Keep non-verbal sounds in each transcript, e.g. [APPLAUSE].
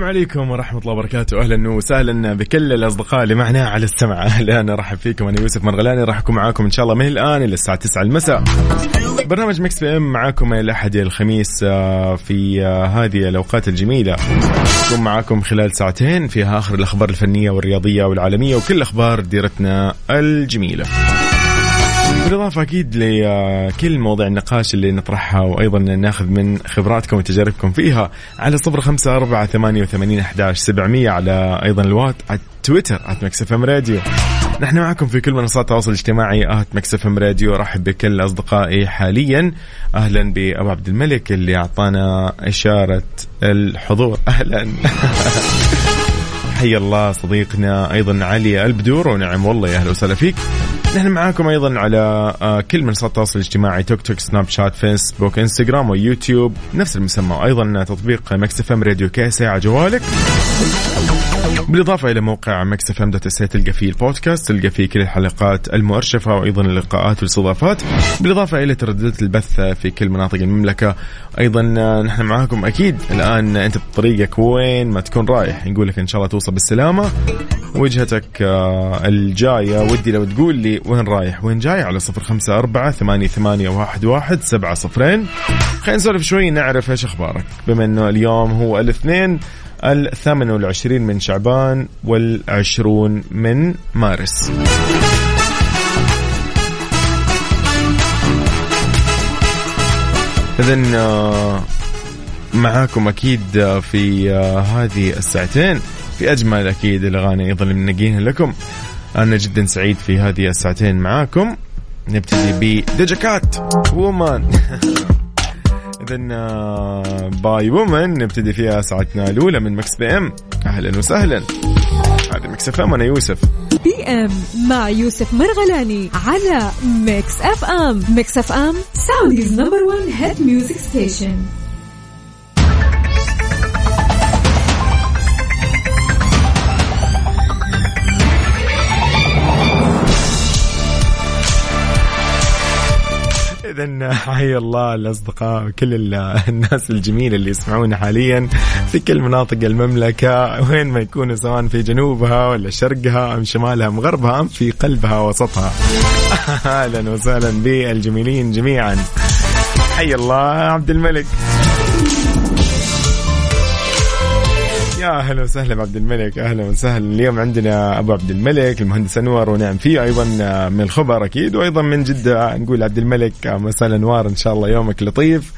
السلام عليكم ورحمة الله وبركاته. أهلا وسهلا بكل الأصدقاء اللي معنا على السمع. [LAUGHS] أهلا أرحب فيكم أنا يوسف مرغلاني راح أكون معاكم إن شاء الله من الآن إلى الساعة 9 المساء. برنامج Mix PM معاكم الأحد إلى الخميس آه، في آه، هذه الأوقات الجميلة. نكون معاكم خلال ساعتين فيها آخر الأخبار الفنية والرياضية والعالمية وكل أخبار ديرتنا الجميلة. بالإضافة أكيد لكل مواضيع النقاش اللي نطرحها وأيضا ناخذ من خبراتكم وتجاربكم. فيها على صفر خمسة أربعة ثمانية وثمانين أحداش سبعمية على أيضا الواتس على تويتر at Mix FM Radio نحن معكم في كل منصات التواصل الاجتماعي at Mix FM Radio رحب بكل أصدقائي حاليا. أهلا بأبو عبد الملك اللي أعطانا إشارة الحضور. أهلا. [LAUGHS] حي الله صديقنا أيضا علي البدور ونعم والله يا أهلا وسهلا فيك. نحن معاكم أيضا على آه، كل منصات التواصل الاجتماعي تيك توك سناب شات فيسبوك إنستغرام ويوتيوب نفس المسمى. وأيضا تطبيق Mix FM Radio KSA على جوالك. بالإضافة إلى موقع Mix FM dot SA تلقى فيه البودكاست تلقى فيه كل الحلقات المؤرشفة وأيضا اللقاءات والإستضافات. بالإضافة إلى ترددات البث في كل مناطق المملكة أيضا آه، نحن معاكم أكيد. الآن أنت بطريقك وين ما تكون رايح. نقول لك إن شاء الله توصل بالسلامة. وجهتك آه، الجاية ودي لو تقول لي وين رايح. وين جاي؟ على صفر خمسة أربعة ثمانية, ثمانية واحد, واحد سبعة صفرين. خلينا نسولف شوي نعرف إيش أخبارك. بما أنه اليوم هو الاثنين الثامن والعشرين من شعبان والعشرون من مارس. إذن آه، معاكم أكيد آه، في آه، هذه الساعتين. في أجمل أكيد الأغاني أيضا اللي منقينها لكم. أنا جدا سعيد في هذه الساعتين معاكم. نبتدي بدجاكات وومان [LAUGHS] اذا by woman نبتدي فيها ساعتنا الأولى من Mix PM أهلا وسهلا. هذا Mix FM أنا يوسف. PM مع يوسف مرغلاني على Mix FM Mix FM Saudi's number 1 hit music station اذا [LAUGHS] حي الله الأصدقاء وكل ال- [LAUGHS] الناس الجميله اللي يسمعونا حاليا في كل مناطق المملكة وين ما يكونوا سواء في جنوبها ولا شرقها أم شمالها أم غربها أم في قلبها وسطها. [LAUGHS] أهلا وسهلا بالجميلين جميعا. حي الله عبد الملك. يا أهلا وسهلا بعبد الملك. أهلا وسهلا. اليوم عندنا أبو عبد الملك المهندس أنور ونعم فيه أيضا من الخبر أكيد وأيضا من جدة. نقول عبد الملك مساء الأنوار. إن شاء الله يومك لطيف.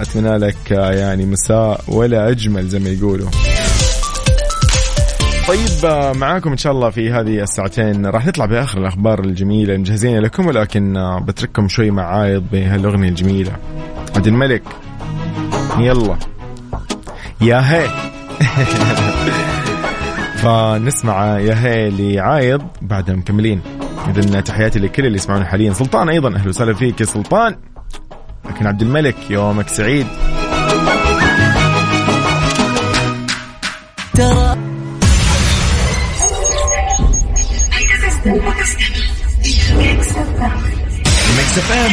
أتمنى لك يعني مساء ولا أجمل زي ما يقولوا. طيب معاكم إن شاء الله في هذه الساعتين. راح نطلع بآخر الأخبار الجميلة مجهزين لكم ولكن بترككم شوي مع عايض بهالأغنية الجميلة. عبد الملك يلا. يا هي. [LAUGHS] فنسمع يا هي لعايض بعدها مكملين. اذا تحياتي لكل اللي يسمعونا حاليا. سلطان أيضا أهلا وسهلا فيك يا سلطان. لكن عبد الملك يومك سعيد. ترى. Mix FM.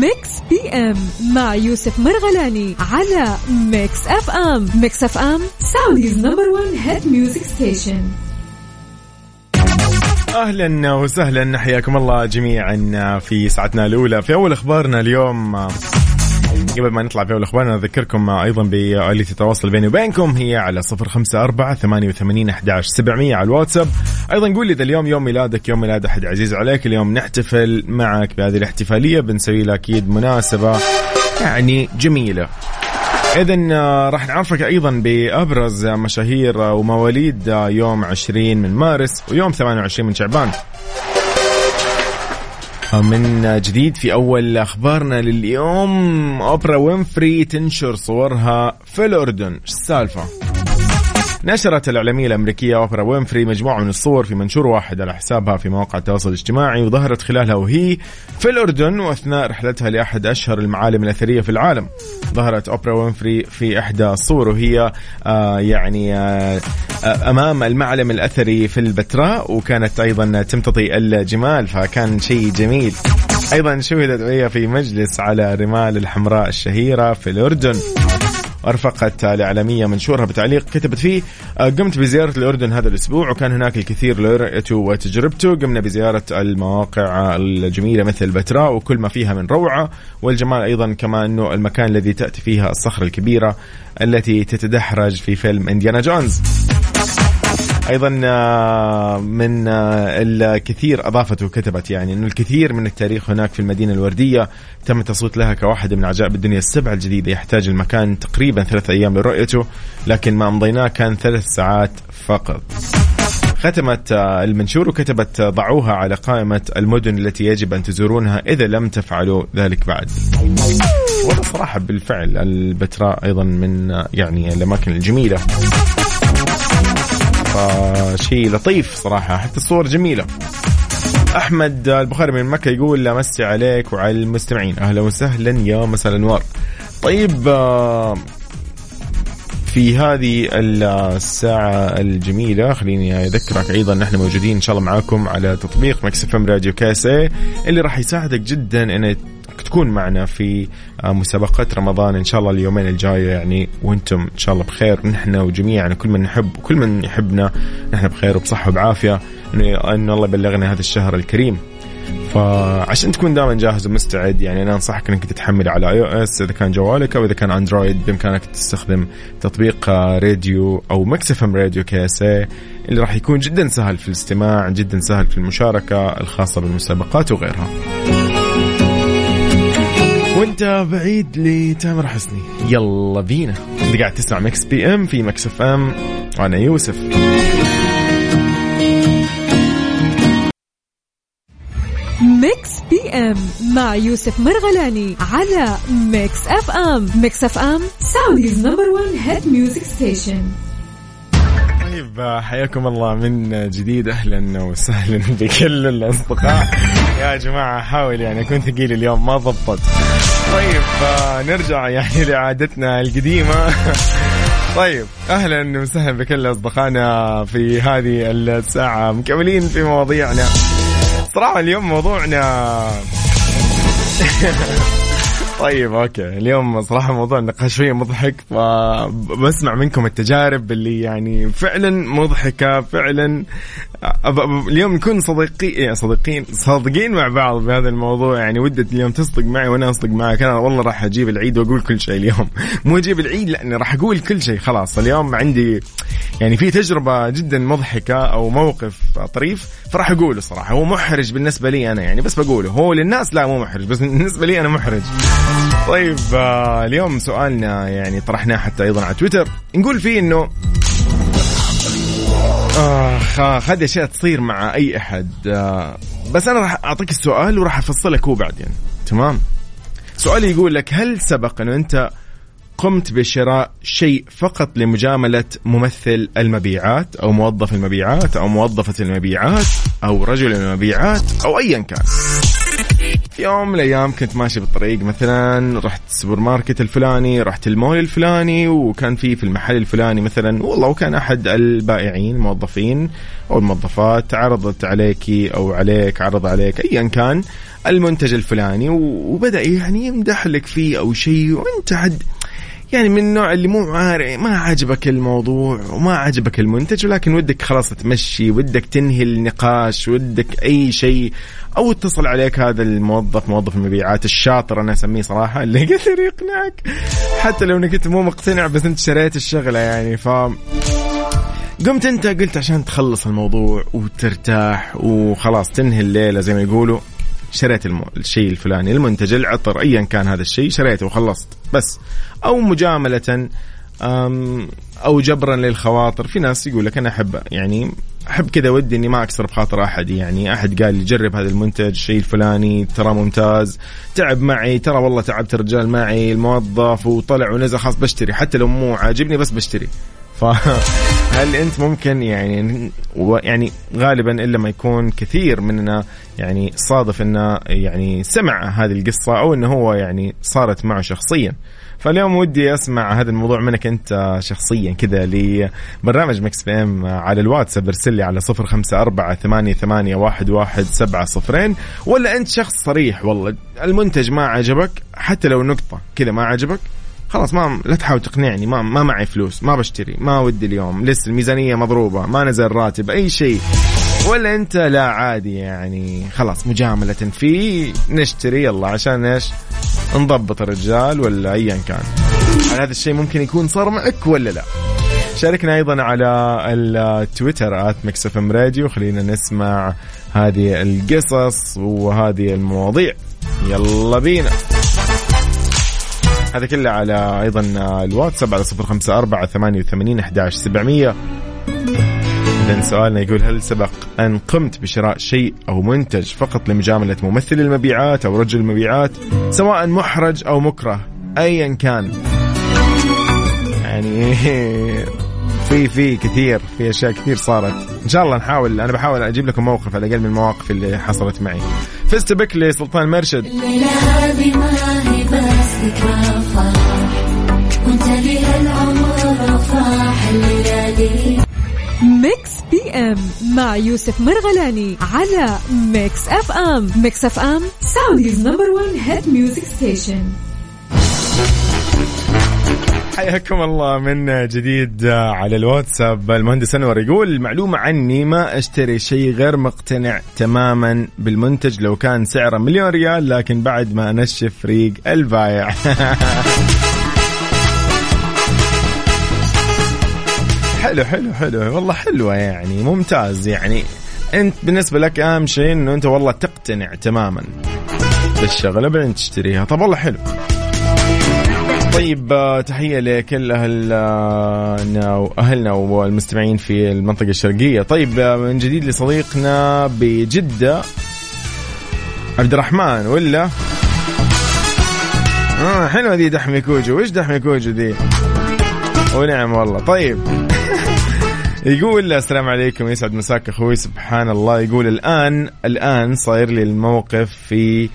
Mix PM مع يوسف مرغلاني على Mix FM. Mix FM Saudi's number 1 hit music station أهلا وسهلا حياكم الله جميعا في ساعتنا الأولى. في أول أخبارنا اليوم قبل ما نطلع في اول اخبارنا أذكركم أيضا بالي تتواصل بيني وبينكم. هي على صفر خمسة أربعة ثمانية وثمانين أحداش سبعمية على الواتساب. أيضا قول لي إذا اليوم يوم ميلادك يوم ميلاد احد عزيز عليك اليوم نحتفل معك بهذه الاحتفالية بنسوي لك أكيد مناسبة يعني جميلة. إذا آه، راح نعرفك أيضا بأبرز مشاهير ومواليد يوم 20 من مارس ويوم 28 من شعبان. من جديد في أول أخبارنا لليوم أوبرا وينفري تنشر صورها في الأردن السالفة؟ نشرت الإعلامية الأمريكية أوبرا وينفري مجموعة من الصور في منشور واحد على حسابها في مواقع التواصل الاجتماعي وظهرت خلالها وهي في الأردن وأثناء رحلتها لأحد أشهر المعالم الأثرية في العالم. ظهرت أوبرا وينفري في إحدى الصور وهي آه يعني آه أمام المعلم الأثري في البتراء وكانت أيضا تمتطي الجمال فكان شيء جميل. أيضا شهدت وهي في مجلس على رمال الحمراء الشهيرة في الأردن. أرفقت الإعلامية منشورها بتعليق كتبت فيه آه، قمت بزيارة الأردن هذا الأسبوع وكان هناك الكثير لرؤيته وتجربته. قمنا بزيارة المواقع الجميلة مثل بتراء وكل ما فيها من روعة والجمال أيضا كما أنه المكان الذي تأتي فيها الصخرة الكبيرة التي تتدحرج في فيلم إنديانا جونز. أيضا آه، من آه، الكثير اضافت وكتبت يعني إنه الكثير من التاريخ هناك في المدينة الوردية تم التصويت لها كواحده من عجائب الدنيا السبعه الجديده يحتاج المكان تقريبا ثلاث أيام لرؤيته لكن ما أمضيناه كان ثلاث ساعات فقط. ختمت آه، المنشور وكتبت ضعوها على قائمة المدن التي يجب أن تزورونها إذا لم تفعلوا ذلك بعد. والله صراحة بالفعل البتراء أيضا من يعني الأماكن الجميلة. فشيء لطيف صراحة حتى الصور جميلة. أحمد البخاري من مكة يقول مسي عليك وعلى المستمعين. أهلا وسهلا يا مساء الأنوار. طيب آه، في هذه الساعة الجميلة خليني أذكرك أيضا نحن موجودين إن شاء الله معاكم على تطبيق Mix FM Radio KSA اللي راح يساعدك جدا أن تكون معنا في آه، مسابقات رمضان إن شاء الله اليومين الجاية. يعني وأنتم إن شاء الله بخير. نحن وجميعا كل من نحب وكل من يحبنا نحن بخير وبصحة وبعافية. إن الله يبلغنا هذا الشهر الكريم. فعشان تكون دائما جاهز ومستعد يعني أنا أنصحك إنك تتحمل على iOS إذا كان جوالك أو إذا كان Android بإمكانك تستخدم تطبيق راديو أو Mix FM Radio KSA اللي راح يكون جدا سهل في الاستماع جدا سهل في المشاركة الخاصة بالمسابقات وغيرها. وانت بعيد لتامر حسني. يلا بينا. انت قاعد تسمع Mix PM في Mix FM. وأنا يوسف. Mix PM مع يوسف مرغلاني على Mix FM. Mix FM Saudi's number 1 hit music station طيب حياكم الله من جديد أهلا وسهلا [LAUGHS] بكل الأصدقاء. يا جماعة احاول يعني أكون ثقيل اليوم ما ضبط طيب نرجع يعني [LAUGHS] لعادتنا القديمة. [LAUGHS] طيب أهلا وسهلا بكل أصدقائنا في هذه الساعة مكملين في مواضيعنا. صراحة اليوم موضوعنا طيب أوكي. اليوم صراحة موضوع النقاش شوية مضحك فبسمع منكم التجارب اللي يعني فعلا مضحكة فعلا اليوم نكون صديقين صديقين صادقين مع بعض بهذا الموضوع. يعني ودت اليوم تصدق معي وأنا أصدق معك. أنا والله راح أجيب العيد وأقول كل شيء اليوم. [LAUGHS] مو أجيب العيد لأني راح أقول كل شيء خلاص. اليوم عندي يعني في تجربة جدا مضحكة أو موقف طريف فراح أقوله صراحة. هو محرج بالنسبة لي أنا يعني بس بقوله. هو للناس لا مو محرج بس بالنسبة لي أنا محرج. طيب آه اليوم سؤالنا يعني طرحناه حتى أيضا على تويتر. نقول فيه إنه اخ اخ هذه اشياء تصير مع أي أحد. آه بس أنا راح أعطيك السؤال وراح أفصلك هو بعدين. تمام؟ سؤالي يقول لك هل سبق انه أنت قمت بشراء شيء فقط لمجاملة ممثل المبيعات أو موظف المبيعات أو موظفة المبيعات أو رجل المبيعات أو أيا كان؟ في يوم من الأيام كنت ماشي بالطريق مثلا رحت السوبر ماركت الفلاني رحت المول الفلاني وكان في في المحل الفلاني مثلا. والله وكان أحد البائعين الموظفين أو الموظفات عرضت عليك أو عليك عرض عليك ايا كان المنتج الفلاني. وبدأ يعني يمدح لك فيه أو شيء وانت عد يعني من النوع اللي مو عارف ما عجبك الموضوع وما عجبك المنتج ولكن ودك خلاص تمشي ودك تنهي النقاش ودك أي شيء أو اتصل عليك هذا الموظف موظف المبيعات الشاطر أنا أسميه صراحة اللي قدر يقنعك. حتى لو أنك أنت مو مقتنع بس أنت شريت الشغلة يعني ف قمت أنت قلت عشان تخلص الموضوع وترتاح وخلاص تنهي الليلة زي ما يقولوا. شريت الم... الشيء الفلاني المنتج العطر ايا كان هذا الشيء شريته وخلصت. بس أو مجاملة أو جبرا للخواطر. في ناس يقول لك أنا أحب يعني أحب كذا ودي إني ما أكسر بخاطر أحد. يعني أحد قال لي جرب هذا المنتج الشيء الفلاني ترى ممتاز. تعب معي ترى والله تعبت الرجال معي الموظف وطلع ونزل خلاص بشتري. حتى لو مو عاجبني بس بشتري. فهل [LAUGHS] انت ممكن يعني يعني غالبا إلا ما يكون كثير مننا يعني صادف انه يعني سمع هذه القصة أو انه هو يعني صارت معه شخصيا. فاليوم ودي أسمع هذا الموضوع منك أنت شخصيا كذا لبرنامج Mix PM على الواتساب ارسل لي على صفر خمسة أربعة ثمانية, ثمانية واحد, واحد سبعة صفرين. ولا أنت شخص صريح والله المنتج ما عجبك حتى لو نقطة كذا ما عجبك خلاص ما لا تحاول تقنعني ما ما معي فلوس ما بشتري ما ودي اليوم لسه الميزانية مضروبة ما نزل راتب أي شيء. ولا أنت لا عادي يعني خلاص مجاملة في نشتري يلا عشان إيش؟ نضبط الرجال ولا ايا كان. هذا الشيء ممكن يكون صار معك ولا لا؟ شاركنا أيضا على التويتر at Mix FM Radio خلينا نسمع هذه القصص وهذه المواضيع. يلا بينا. هذا كله على أيضا الواتساب على صفر خمسة أربعة ثمانية وثمانين أحداش سبعمية. إذا سؤالنا يقول هل سبق أن قمت بشراء شيء أو منتج فقط لمجاملة ممثل المبيعات أو رجل المبيعات سواء محرج أو مكره أيا كان؟ يعني [LAUGHS] في في كثير في أشياء كثير صارت. إن شاء الله نحاول أنا بحاول أجيب لكم موقف على الأقل من المواقف اللي حصلت معي. فزت بك لسلطان مرشد. الليلة هذه ما هي ذكرى فرح وانت لي العمر افراح الليلة دي Mix PM مع يوسف مرغلاني على Mix FM. Mix FM Saudi's number 1 hit music station حياكم الله من جديد على الواتساب. المهندس أنور يقول معلومة عني ما أشتري شيء غير مقتنع تماما بالمنتج لو كان سعره مليون ريال لكن بعد ما أنشف ريق البايع. [LAUGHS] حلو حلو حلو. والله حلوة يعني ممتاز يعني. أنت بالنسبة لك أهم شيء إنه أنت والله تقتنع تماما بالشغلة بعدين تشتريها. طب والله حلو. طيب آه، تحية لكل أهلنا وأهلنا والمستمعين في المنطقة الشرقية. طيب آه، من جديد لصديقنا بجدة عبد الرحمن ولا؟ آه حلوة دي دحمي كوجو. وش دحمي كوجو دي؟ ونعم والله. طيب [LAUGHS] يقول السلام عليكم يسعد مساك أخوي سبحان الله. يقول الآن الآن صاير لي الموقف في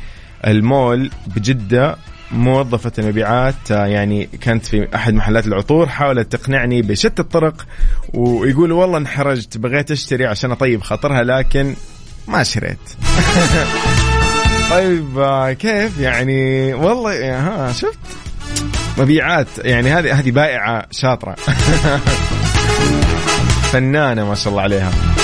المول بجدة. موظفة المبيعات آه، يعني كانت في أحد محلات العطور حاولت تقنعني بشتى الطرق ويقول والله انحرجت بغيت أشتري عشان أطيب خاطرها لكن ما شريت. [LAUGHS] طيب آه، كيف؟ يعني والله ها شفت؟ مبيعات يعني هذه هذه بائعة شاطرة. [LAUGHS] فنانة ما شاء الله عليها.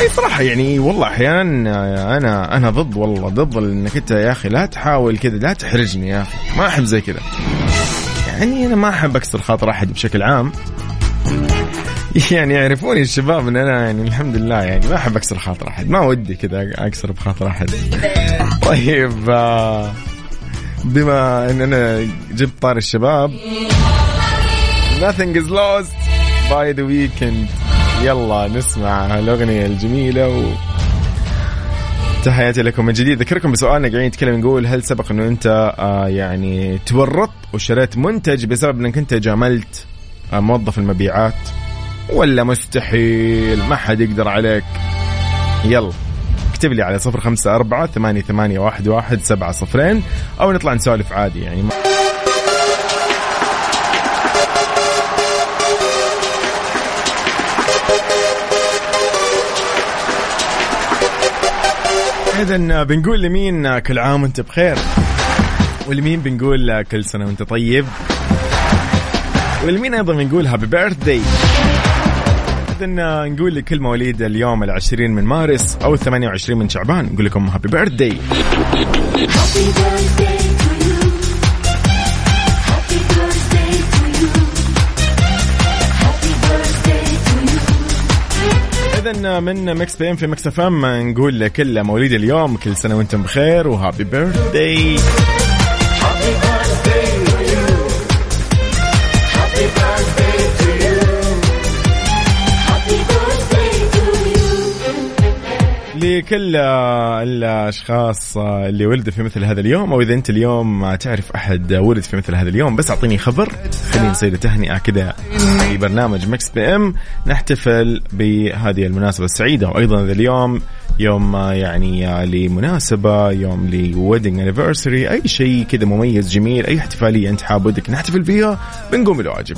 اي صراحة يعني والله أحيانا أنا أنا ضد والله ضد إنك أنت يا أخي لا تحاول كذا لا تحرجني يا أخي ما أحب زي كذا. يعني أنا ما أحب أكسر خاطر أحد بشكل عام. يعني يعرفوني الشباب إن أنا يعني الحمد لله يعني ما أحب أكسر خاطر أحد ما ودي كذا أكسر بخاطر أحد. طيب آه، بما إن أنا جبت طار الشباب nothing is lost by the weekend. يلا نسمع الأغنية الجميلة و تحياتي لكم من جديد. ذكركم بسؤالنا قاعدين نتكلم نقول هل سبق إنه أنت آه يعني تورطت وشريت منتج بسبب إنك أنت جاملت آه موظف المبيعات؟ ولا مستحيل ما حد يقدر عليك. يلا اكتب لي على صفر خمسة أربعة ثمانية, ثمانية واحد, واحد سبعة صفرين أو نطلع نسولف عادي يعني. اذا بنقول لمين كل عام وانت بخير؟ ولمين بنقول كل سنة وانت طيب؟ ولمين أيضا بنقول هابي بيرث داي اذا نقول لكل مواليد اليوم العشرين من مارس أو الثمانية وعشرين من شعبان نقول لكم happy birthday أيضا من Mix PM في Mix FM نقول لكل مواليد اليوم كل سنة وأنتم بخير و happy birthday لكل الأشخاص اللي ولدوا في مثل هذا اليوم أو إذا أنت اليوم تعرف أحد ولد في مثل هذا اليوم بس أعطيني خبر. خلينا نصير تهنئه كذا في برنامج Mix PM. نحتفل بهذه المناسبة السعيدة وأيضا ذا اليوم يوم يعني لمناسبه يوم ل wedding anniversary أي شيء كذا مميز جميل أي احتفالية أنت حاب ودك نحتفل فيها بنقوم بالواجب.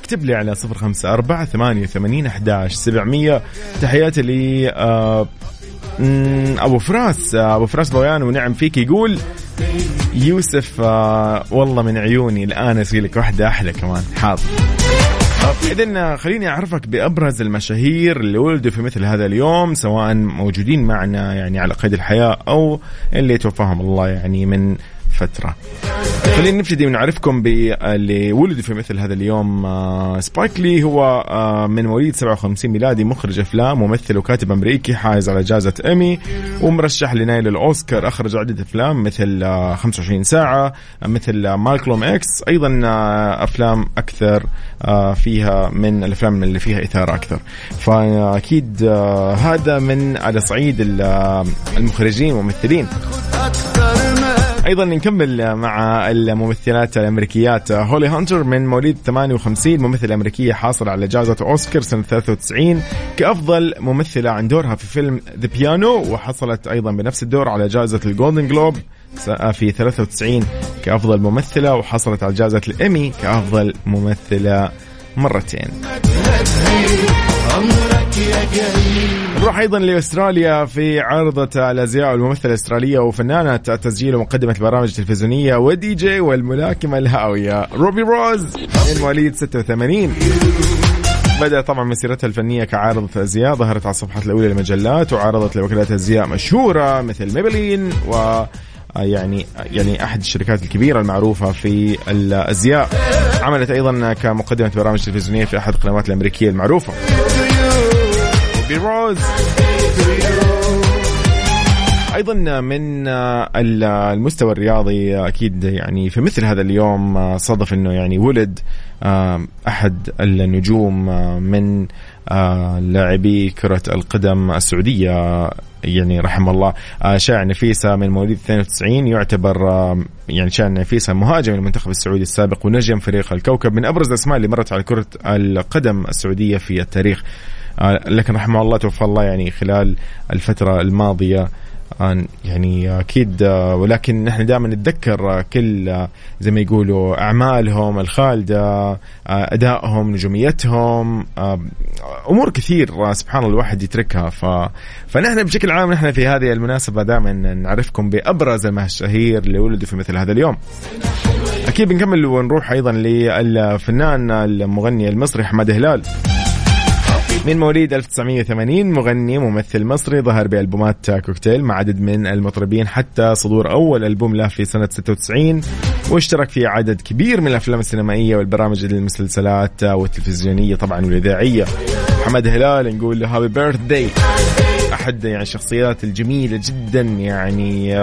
اكتب لي على صفر خمسة أربعة ثمانية وثمانين أحداش سبعمية. تحياتي لي آه أبو فراس آه، أبو فراس بويان ونعم فيك يقول يوسف آه والله من عيوني الآن أسوي لك واحدة أحلى كمان. حاضر. إذا خليني أعرفك بأبرز المشاهير اللي ولدوا في مثل هذا اليوم سواء موجودين معنا يعني على قيد الحياة أو اللي توفاهم الله يعني من فترة. خلينا نبتدي ونعرفكم باللي ولد في مثل هذا اليوم آه، سبايك لي هو آه، من مواليد 57 ميلادي مخرج أفلام ممثل وكاتب أمريكي حائز على جائزة ايمي ومرشح لنيل الأوسكار أخرج عدة أفلام مثل 25 آه، ساعة مثل Malcolm X أيضا أفلام أكثر فيها من الأفلام اللي فيها إثارة أكثر. فأكيد هذا من على صعيد المخرجين والممثلين. أيضا نكمل مع الممثلات الأمريكيات. هولي هانتر من مواليد 58 ممثلة أمريكية حاصلة على جائزه أوسكار سنة 93 كأفضل ممثلة عن دورها في فيلم The Piano وحصلت أيضا بنفس الدور على جائزه ال Golden Globe في 93 كأفضل ممثلة وحصلت على جائزه الايمي كأفضل ممثلة مرتين. نروح أيضا لأستراليا في عارضة الأزياء والممثلة الأسترالية وفنانة التسجيل ومقدمة البرامج التلفزيونية ودي جي والملاكمة الهاوية. روبي روز من مواليد 86 بدأ طبعا مسيرتها الفنية كعارضة أزياء ظهرت على الصفحات الأولى للمجلات وعرضت لوكالات أزياء مشهورة مثل ميبلين و يعني يعني أحد الشركات الكبيرة المعروفة في الأزياء. عملت أيضا كمقدمة برامج تلفزيونية في أحد القنوات الأمريكية المعروفة. روز. أيضا من المستوى الرياضي أكيد يعني في مثل هذا اليوم صدف إنه يعني ولد أحد النجوم من لاعبي كرة القدم السعودية يعني رحم الله شاع نفيسة من مواليد 92 يعتبر يعني شاع نفيسة مهاجم المنتخب السعودي السابق ونجم فريق الكوكب من أبرز الأسماء اللي مرت على كرة القدم السعودية في التاريخ. لكن رحمه الله توفى الله يعني خلال الفترة الماضية. يعني أكيد ولكن نحن دائما نتذكر كل زي ما يقولوا أعمالهم الخالدة أدائهم نجوميتهم أمور كثير سبحان الله الواحد يتركها. ف... فنحن بشكل عام نحن في هذه المناسبة دائما نعرفكم بأبرز المشاهير اللي ولدوا في مثل هذا اليوم. أكيد بنكمل ونروح أيضا للفنان المغني المصري حماد هلال. من مواليد 1980 مغني ممثل مصري ظهر بألبومات كوكتيل مع عدد من المطربين حتى صدور أول ألبوم له في سنة 96 واشترك في عدد كبير من الأفلام السينمائية والبرامج المسلسلات والتلفزيونية طبعا والإذاعية. محمد هلال نقول له happy birthday أحد يعني الشخصيات الجميلة جدا يعني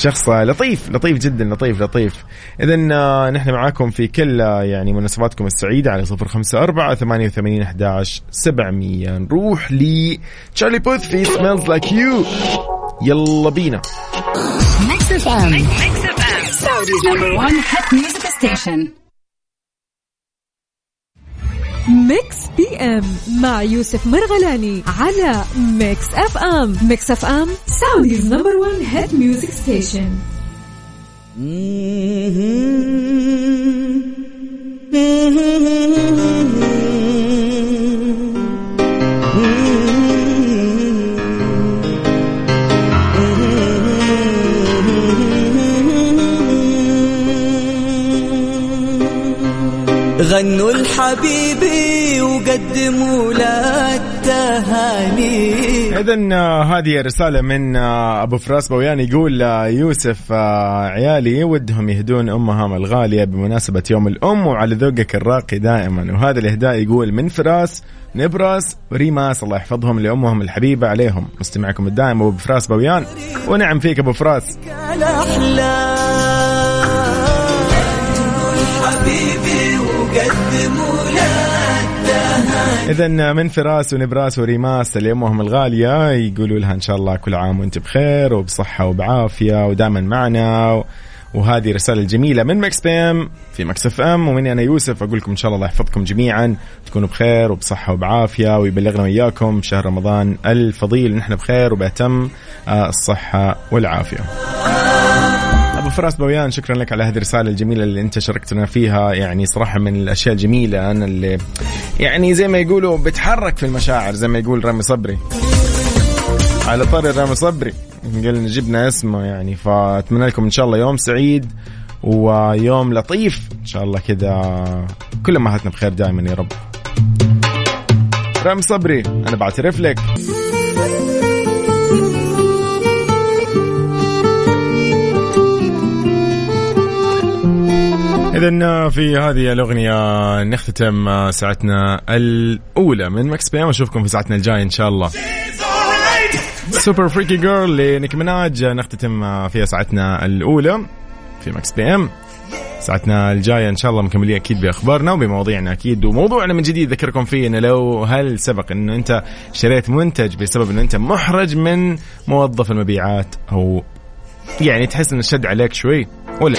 شخص لطيف لطيف جدا لطيف لطيف. اذا آه، نحن معاكم في كل آه، يعني مناسباتكم السعيدة على صفر خمسة أربعة ثمانية وثمانين أحداش سبعمية. نروح لتشارلي بوث في Smells Like You يلا بينا. Mix FM Saudi's number 1 hit music station Mix PM مع يوسف مرغلاني على Mix FM Mix FM Saudi's number 1 hit music station غنوا الحبيبي وقدموا له التهاني اذا آه، هذه رسالة من آه، أبو فراس بويان يقول آه، يوسف عيالي ودهم يهدون أمهم الغالية بمناسبة يوم الأم وعلى ذوقك الراقي دائما. وهذا الإهداء يقول من فراس نبراس وريماس الله يحفظهم لأمهم الحبيبة عليهم. مستمعكم الدائم أبو فراس بويان. ونعم فيك أبو فراس. إذا من فراس ونبراس وريماس لأمهم الغالية يقولوا لها إن شاء الله كل عام وأنت بخير وبصحة وبعافية ودائما معنا. وهذه رسالة جميلة من Mix PM في Mix FM ومني أنا يوسف أقول لكم إن شاء الله الله يحفظكم جميعا. تكونوا بخير وبصحة وبعافية ويبلغنا وياكم شهر رمضان الفضيل. نحن بخير وبأتم الصحة والعافية. أبو فراس بويان شكرا لك على هذه الرسالة الجميلة اللي أنت شاركتنا فيها. يعني صراحة من الأشياء الجميلة أنا اللي يعني زي ما يقولوا بتحرك في المشاعر زي ما يقول رامي صبري. على طاري رامي صبري. قلنا جبنا اسمه يعني فأتمنى لكم إن شاء الله يوم سعيد ويوم لطيف. إن شاء الله كذا كل أمهاتنا بخير دائما يا رب. رامي صبري أنا بعترف لك. إذا في هذه الأغنية نختتم ساعتنا الأولى من Mix PM أشوفكم في ساعتنا الجاية إن شاء الله. Super Freaky Girl لنيكي مناج نختتم فيها ساعتنا الأولى في Mix PM ساعتنا الجاية إن شاء الله مكملين أكيد بأخبارنا وبمواضيعنا أكيد وموضوعنا من جديد أذكركم فيه إنه لو هل سبق إنه أنت شريت منتج بسبب إنه أنت محرج من موظف المبيعات أو يعني تحس إنه شد عليك شوي ولا؟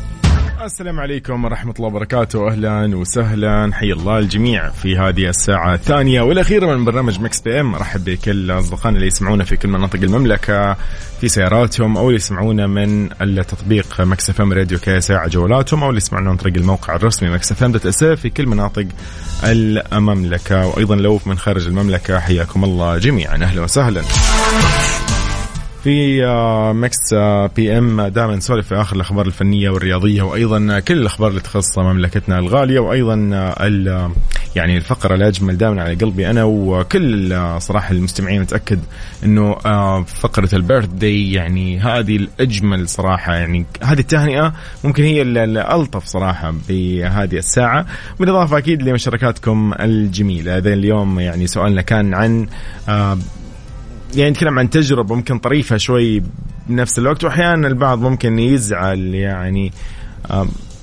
السلام عليكم ورحمة الله وبركاته. أهلا وسهلا. حي الله الجميع في هذه الساعة الثانية والأخيرة من برنامج Mix PM. أرحب بكل أصدقائنا اللي يسمعونا في كل مناطق المملكة في سياراتهم أو اللي يسمعونا من التطبيق Mix FM Radio KSA جوالاتهم أو اللي يسمعونا عن طريق الموقع الرسمي Mix FM في كل مناطق المملكة. وأيضا لو من خارج المملكة حياكم الله جميعا. أهلا وسهلا. في آه، Mix آه، PM دائما نسولف في آخر الأخبار الفنية والرياضية وأيضا كل الأخبار اللي تخص مملكتنا الغالية وأيضا آه، يعني الفقرة الاجمل دائما على قلبي أنا وكل صراحة المستمعين متأكد إنه فقرة ال birthday يعني هذه الأجمل صراحة يعني هذه التهنئة ممكن هي الالطف صراحة بهذه الساعة. بالإضافة أكيد لمشاركاتكم الجميلة. هذا اليوم يعني سؤالنا كان عن يعني نتكلم عن تجربة ممكن طريفة شوي بنفس الوقت وأحيانا البعض ممكن يزعل يعني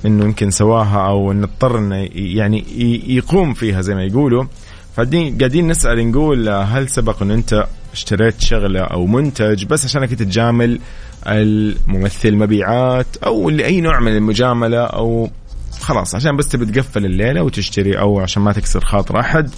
إنه يمكن سواها أو إنه اضطر إنه يعني يقوم فيها زي ما يقولوا. فقاعدين قاعدين نسأل نقول هل سبق انه أنت اشتريت شغلة أو منتج بس عشانك تجامل الممثل مبيعات أو لأي نوع من المجاملة أو خلاص عشان بس تبي تقفل الليلة وتشتري أو عشان ما تكسر خاطر أحد؟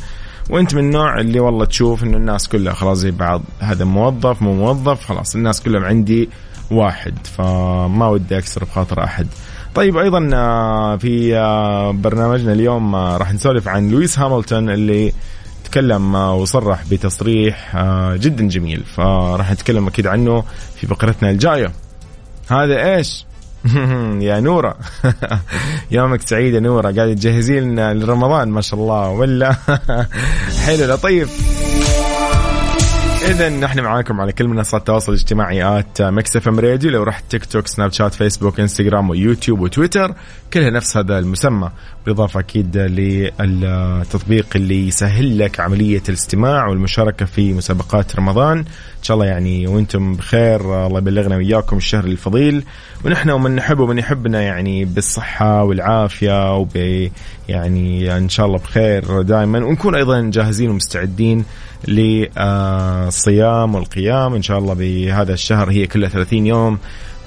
وانت من النوع اللي والله تشوف انه الناس كلها خلاص زي بعض هذا موظف مو موظف خلاص الناس كلهم عندي واحد فما ودي أكسر بخاطر أحد. طيب أيضا آه، في آه، برنامجنا اليوم آه، راح نسولف عن لويس هاملتون اللي تكلم وصرح بتصريح جدا جميل. فراح نتكلم أكيد عنه في فقرتنا الجاية. هذا إيش؟ [LAUGHS] يا نورة. [LAUGHS] يومك سعيد يا نورة. قاعد تجهزين لرمضان ما شاء الله. ولا؟ [LAUGHS] حلو لطيف. اذا نحن معاكم على كل منصات التواصل الاجتماعي at Mix FM Radio لو رحت تيك توك سناب شات فيسبوك انستغرام ويوتيوب وتويتر كلها نفس هذا المسمى بالإضافة أكيد للتطبيق اللي يسهل لك عملية الاستماع والمشاركة في مسابقات رمضان. إن شاء الله يعني وأنتم بخير الله يبلغنا وياكم الشهر الفضيل. ونحن ومن نحب ومن يحبنا يعني بالصحة والعافية وب يعني إن شاء الله بخير دائما. ونكون أيضا جاهزين ومستعدين للصيام والقيام. إن شاء الله بهذا الشهر هي كلها 30 يوم.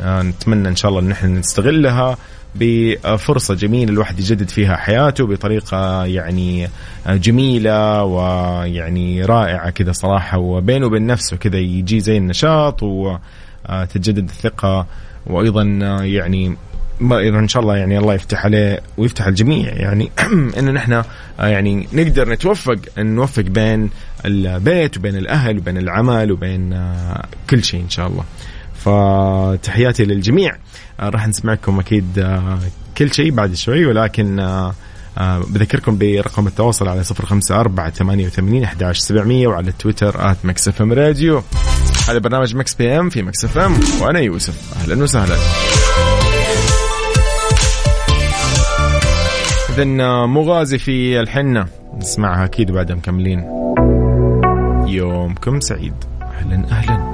آه، نتمنى إن شاء الله إن إحنا نستغلها بفرصة جميلة الواحد يجدد فيها حياته بطريقة يعني جميلة ويعني رائعة كذا صراحة. وبينه وبين نفسه كذا يجي زي النشاط وتتجدد الثقة. وأيضا يعني إن شاء الله يعني الله يفتح عليه ويفتح الجميع يعني [CLEARS THROAT] انه نحن يعني نقدر نتوفق نوفق بين البيت وبين الأهل وبين العمل وبين كل شيء إن شاء الله. فتحياتي للجميع. راح نسمعكم أكيد كل شيء بعد شوي ولكن بذكركم برقم التواصل على صفر خمسة أربعة ثمانية وثمانين أحداش سبعمية وعلى التويتر at Mix FM Radio. هذا برنامج Mix PM في Mix FM وأنا يوسف. أهلا وسهلا. إذن مغازي في الحنة. نسمعها أكيد بعدها مكملين. يومكم سعيد. أهلا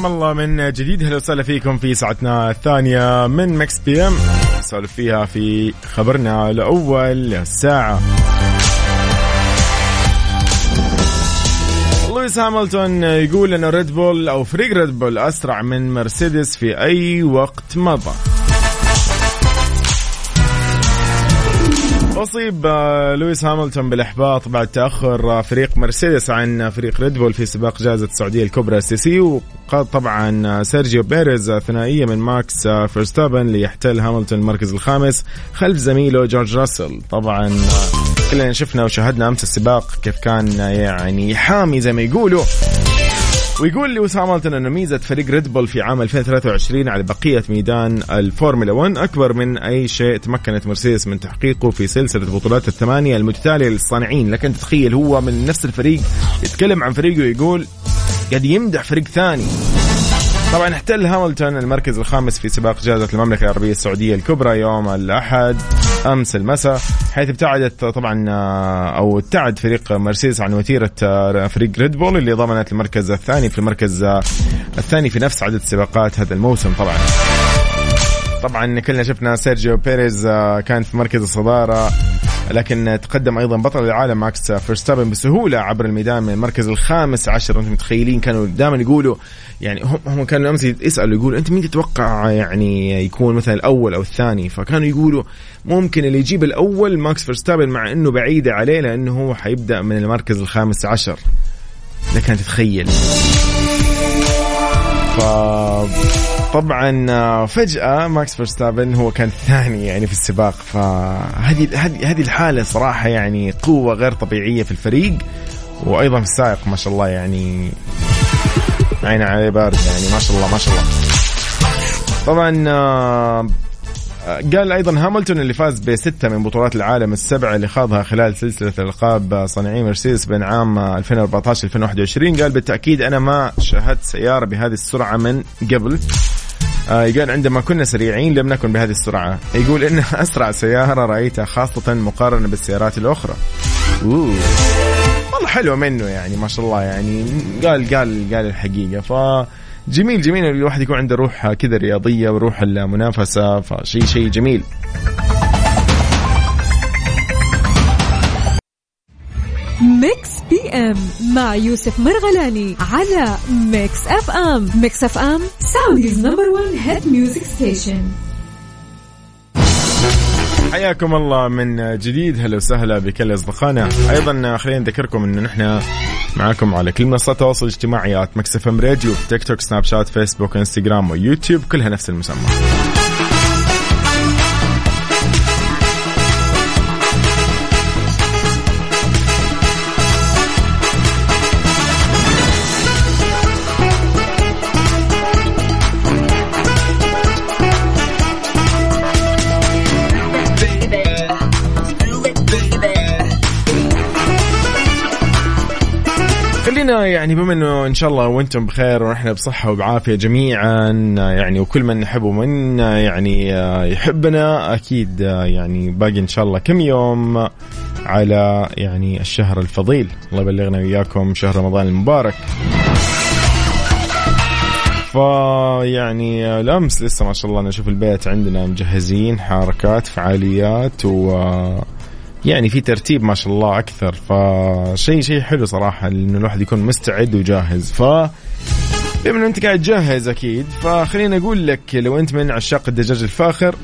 حياكم الله من جديد. أهلا وسهلا فيكم في ساعتنا الثانية من Mix PM. نسولف فيها في خبرنا الأول الساعة. لويس هاملتون يقول إن ريد بول أو فريق ريد بول أسرع من مرسيدس في أي وقت مضى. أصيب آه، لويس هاملتون بالإحباط بعد تأخر آه، فريق مرسيدس عن فريق ريد بول في سباق جائزة السعودية الكبرى STC. وقاد طبعا آه، سيرجيو بيريز ثنائية من ماكس فيرستابن ليحتل هاملتون المركز الخامس. خلف زميله جورج راسل طبعا كلنا شفنا وشاهدنا أمس السباق كيف كان يعني حامي زي ما يقولوا. ويقول لويس هاملتون انه ميزة فريق ريد بول في عام 2023 على بقية ميدان الفورمولا 1 أكبر من أي شيء تمكنت مرسيدس من تحقيقه في سلسلة البطولات الثمانية المتتالية للصانعين. لكن تخيل هو من نفس الفريق يتكلم عن فريقه ويقول قاعد يمدح فريق ثاني. طبعا احتل هاملتون المركز الخامس في سباق جائزة المملكة العربية السعودية الكبرى يوم الأحد أمس المساء حيث ابتعدت طبعا أو ابتعد فريق مرسيدس عن وتيرة فريق ريد بول اللي ضمنت المركز الثاني في المركز الثاني في نفس عدد السباقات هذا الموسم طبعا. طبعا كلنا شفنا سيرجيو بيريز كان في مركز الصدارة. لكن تقدم أيضا بطل العالم ماكس فيرستابن بسهولة عبر الميدان من المركز الخامس عشر. أنتم متخيلين كانوا دائما يقولوا يعني هم هم كانوا أمس يسألوا يقولوا أنت مين تتوقع يعني يكون مثلا الأول أو الثاني؟ فكانوا يقولوا ممكن اللي يجيب الأول ماكس فيرستابن مع إنه بعيده عليه لأنه هو حيبدأ من المركز الخامس عشر. لكن تتخيل. ف طبعا فجأة ماكس فيرستابن هو كان الثاني يعني في السباق. فهذه هذه هذه الحالة صراحة يعني قوة غير طبيعية في الفريق وأيضا في السائق ما شاء الله يعني عين عليه بارد يعني ما شاء الله ما شاء الله. طبعا آه، قال أيضا هاملتون اللي فاز بستة من بطولات العالم السبعة اللي خاضها خلال سلسلة القاب صانعي مرسيدس بين عام 2014 2021 قال بالتأكيد أنا ما شاهدت سيارة بهذه السرعة من قبل. آه قال عندما كنا سريعين لم نكن بهذه السرعة. يقول إنها أسرع سيارة رأيتها خاصة مقارنة بالسيارات الأخرى. أوه. والله حلوة منه يعني ما شاء الله يعني. قال قال قال الحقيقة. ف جميل جميل الواحد يكون عنده روح كذا رياضية وروح المنافسة فشيء شيء جميل. Mix PM مع يوسف مرغلاني على Mix FM Mix FM Saudi's number 1 hit music station حياكم الله من جديد هلا وسهلا بكل أصدقائنا. أيضا خلينا نذكركم انه نحن معاكم على كل منصات التواصل الاجتماعي Mix FM Radio تيك توك سناب شات فيسبوك انستغرام ويوتيوب كلها نفس المسمى. يعني بما إنه إن شاء الله وأنتم بخير ونحن بصحة وبعافية جميعا يعني وكل من نحبه من يعني يحبنا أكيد يعني باقي إن شاء الله كم يوم على يعني الشهر الفضيل. الله يبلغنا وياكم شهر رمضان المبارك. فيعني الأمس لسه ما شاء الله نشوف البيت عندنا مجهزين حركات فعاليات و يعني في ترتيب ما شاء الله أكثر فشيء شيء حلو صراحة انه الواحد يكون مستعد وجاهز. ف بما انه أنت قاعد تجهز أكيد فخليني أقول لك لو أنت من عشاق الدجاج الفاخر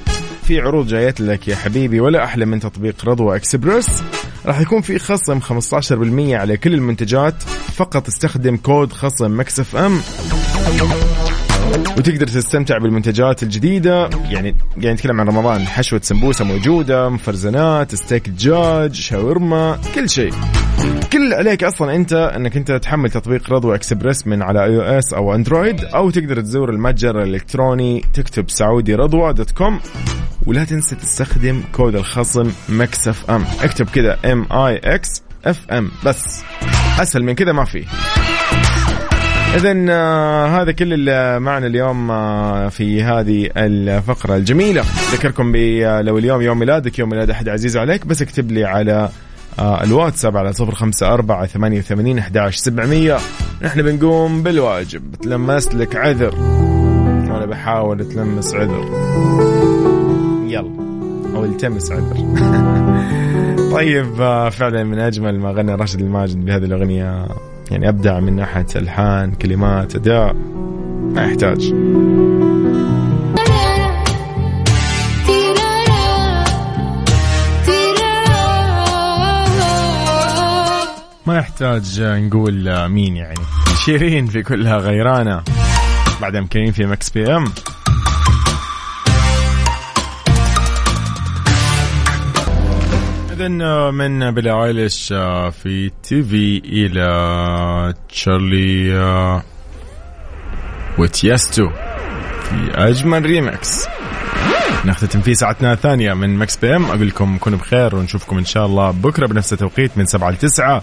في عروض جايت لك يا حبيبي ولا أحلى من تطبيق رضوى اكسبرس راح يكون في خصم 15% على كل المنتجات فقط استخدم كود خصم Mix FM. وتقدر تستمتع بالمنتجات الجديدة. يعني يعني نتكلم عن رمضان. حشوة سمبوسة موجودة مفرزنات ستيك دجاج شاورما كل شيء. كل عليك أصلا أنت أنك أنت تحمل تطبيق رضوى اكسبرس من على iOS أو أندرويد أو تقدر تزور المتجر الإلكتروني تكتب سعودي رضوى dot com. ولا تنسى تستخدم كود الخصم Mix FM. اكتب كذا M I X F M بس. أسهل من كذا ما في. اذا آه هذا كل اللي معنا اليوم آه في هذه الفقرة الجميلة. ذكركم آه، لو اليوم يوم ميلادك يوم ميلاد أحد عزيز عليك بس اكتب لي على الواتساب على صفر خمسة أربعة ثمانية وثمانين أحد سبعمية. نحن بنقوم بالواجب. تلمست لك عذر. وأنا بحاول تلمس عذر. يلا. أو التمس عذر. [LAUGHS] طيب فعلا من أجمل ما غنى راشد الماجد بهذه الأغنية. يعني أبدع من ناحية ألحان كلمات أداء ما يحتاج. ما يحتاج نقول مين يعني. شيرين في كلها غيرانة. بعد مكانين في Mix PM. إذا من بيلي ايليش آه، في تي في إلى تشارلي آه، وتيستو في أجمل ريمكس نختتم فيه ساعتنا الثانية من Mix PM. أقول لكم كونوا بخير ونشوفكم إن شاء الله بكرة بنفس التوقيت من سبعة لتسعة.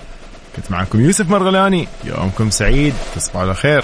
كنت معكم يوسف مرغلاني. يومكم سعيد. تصبحوا على خير.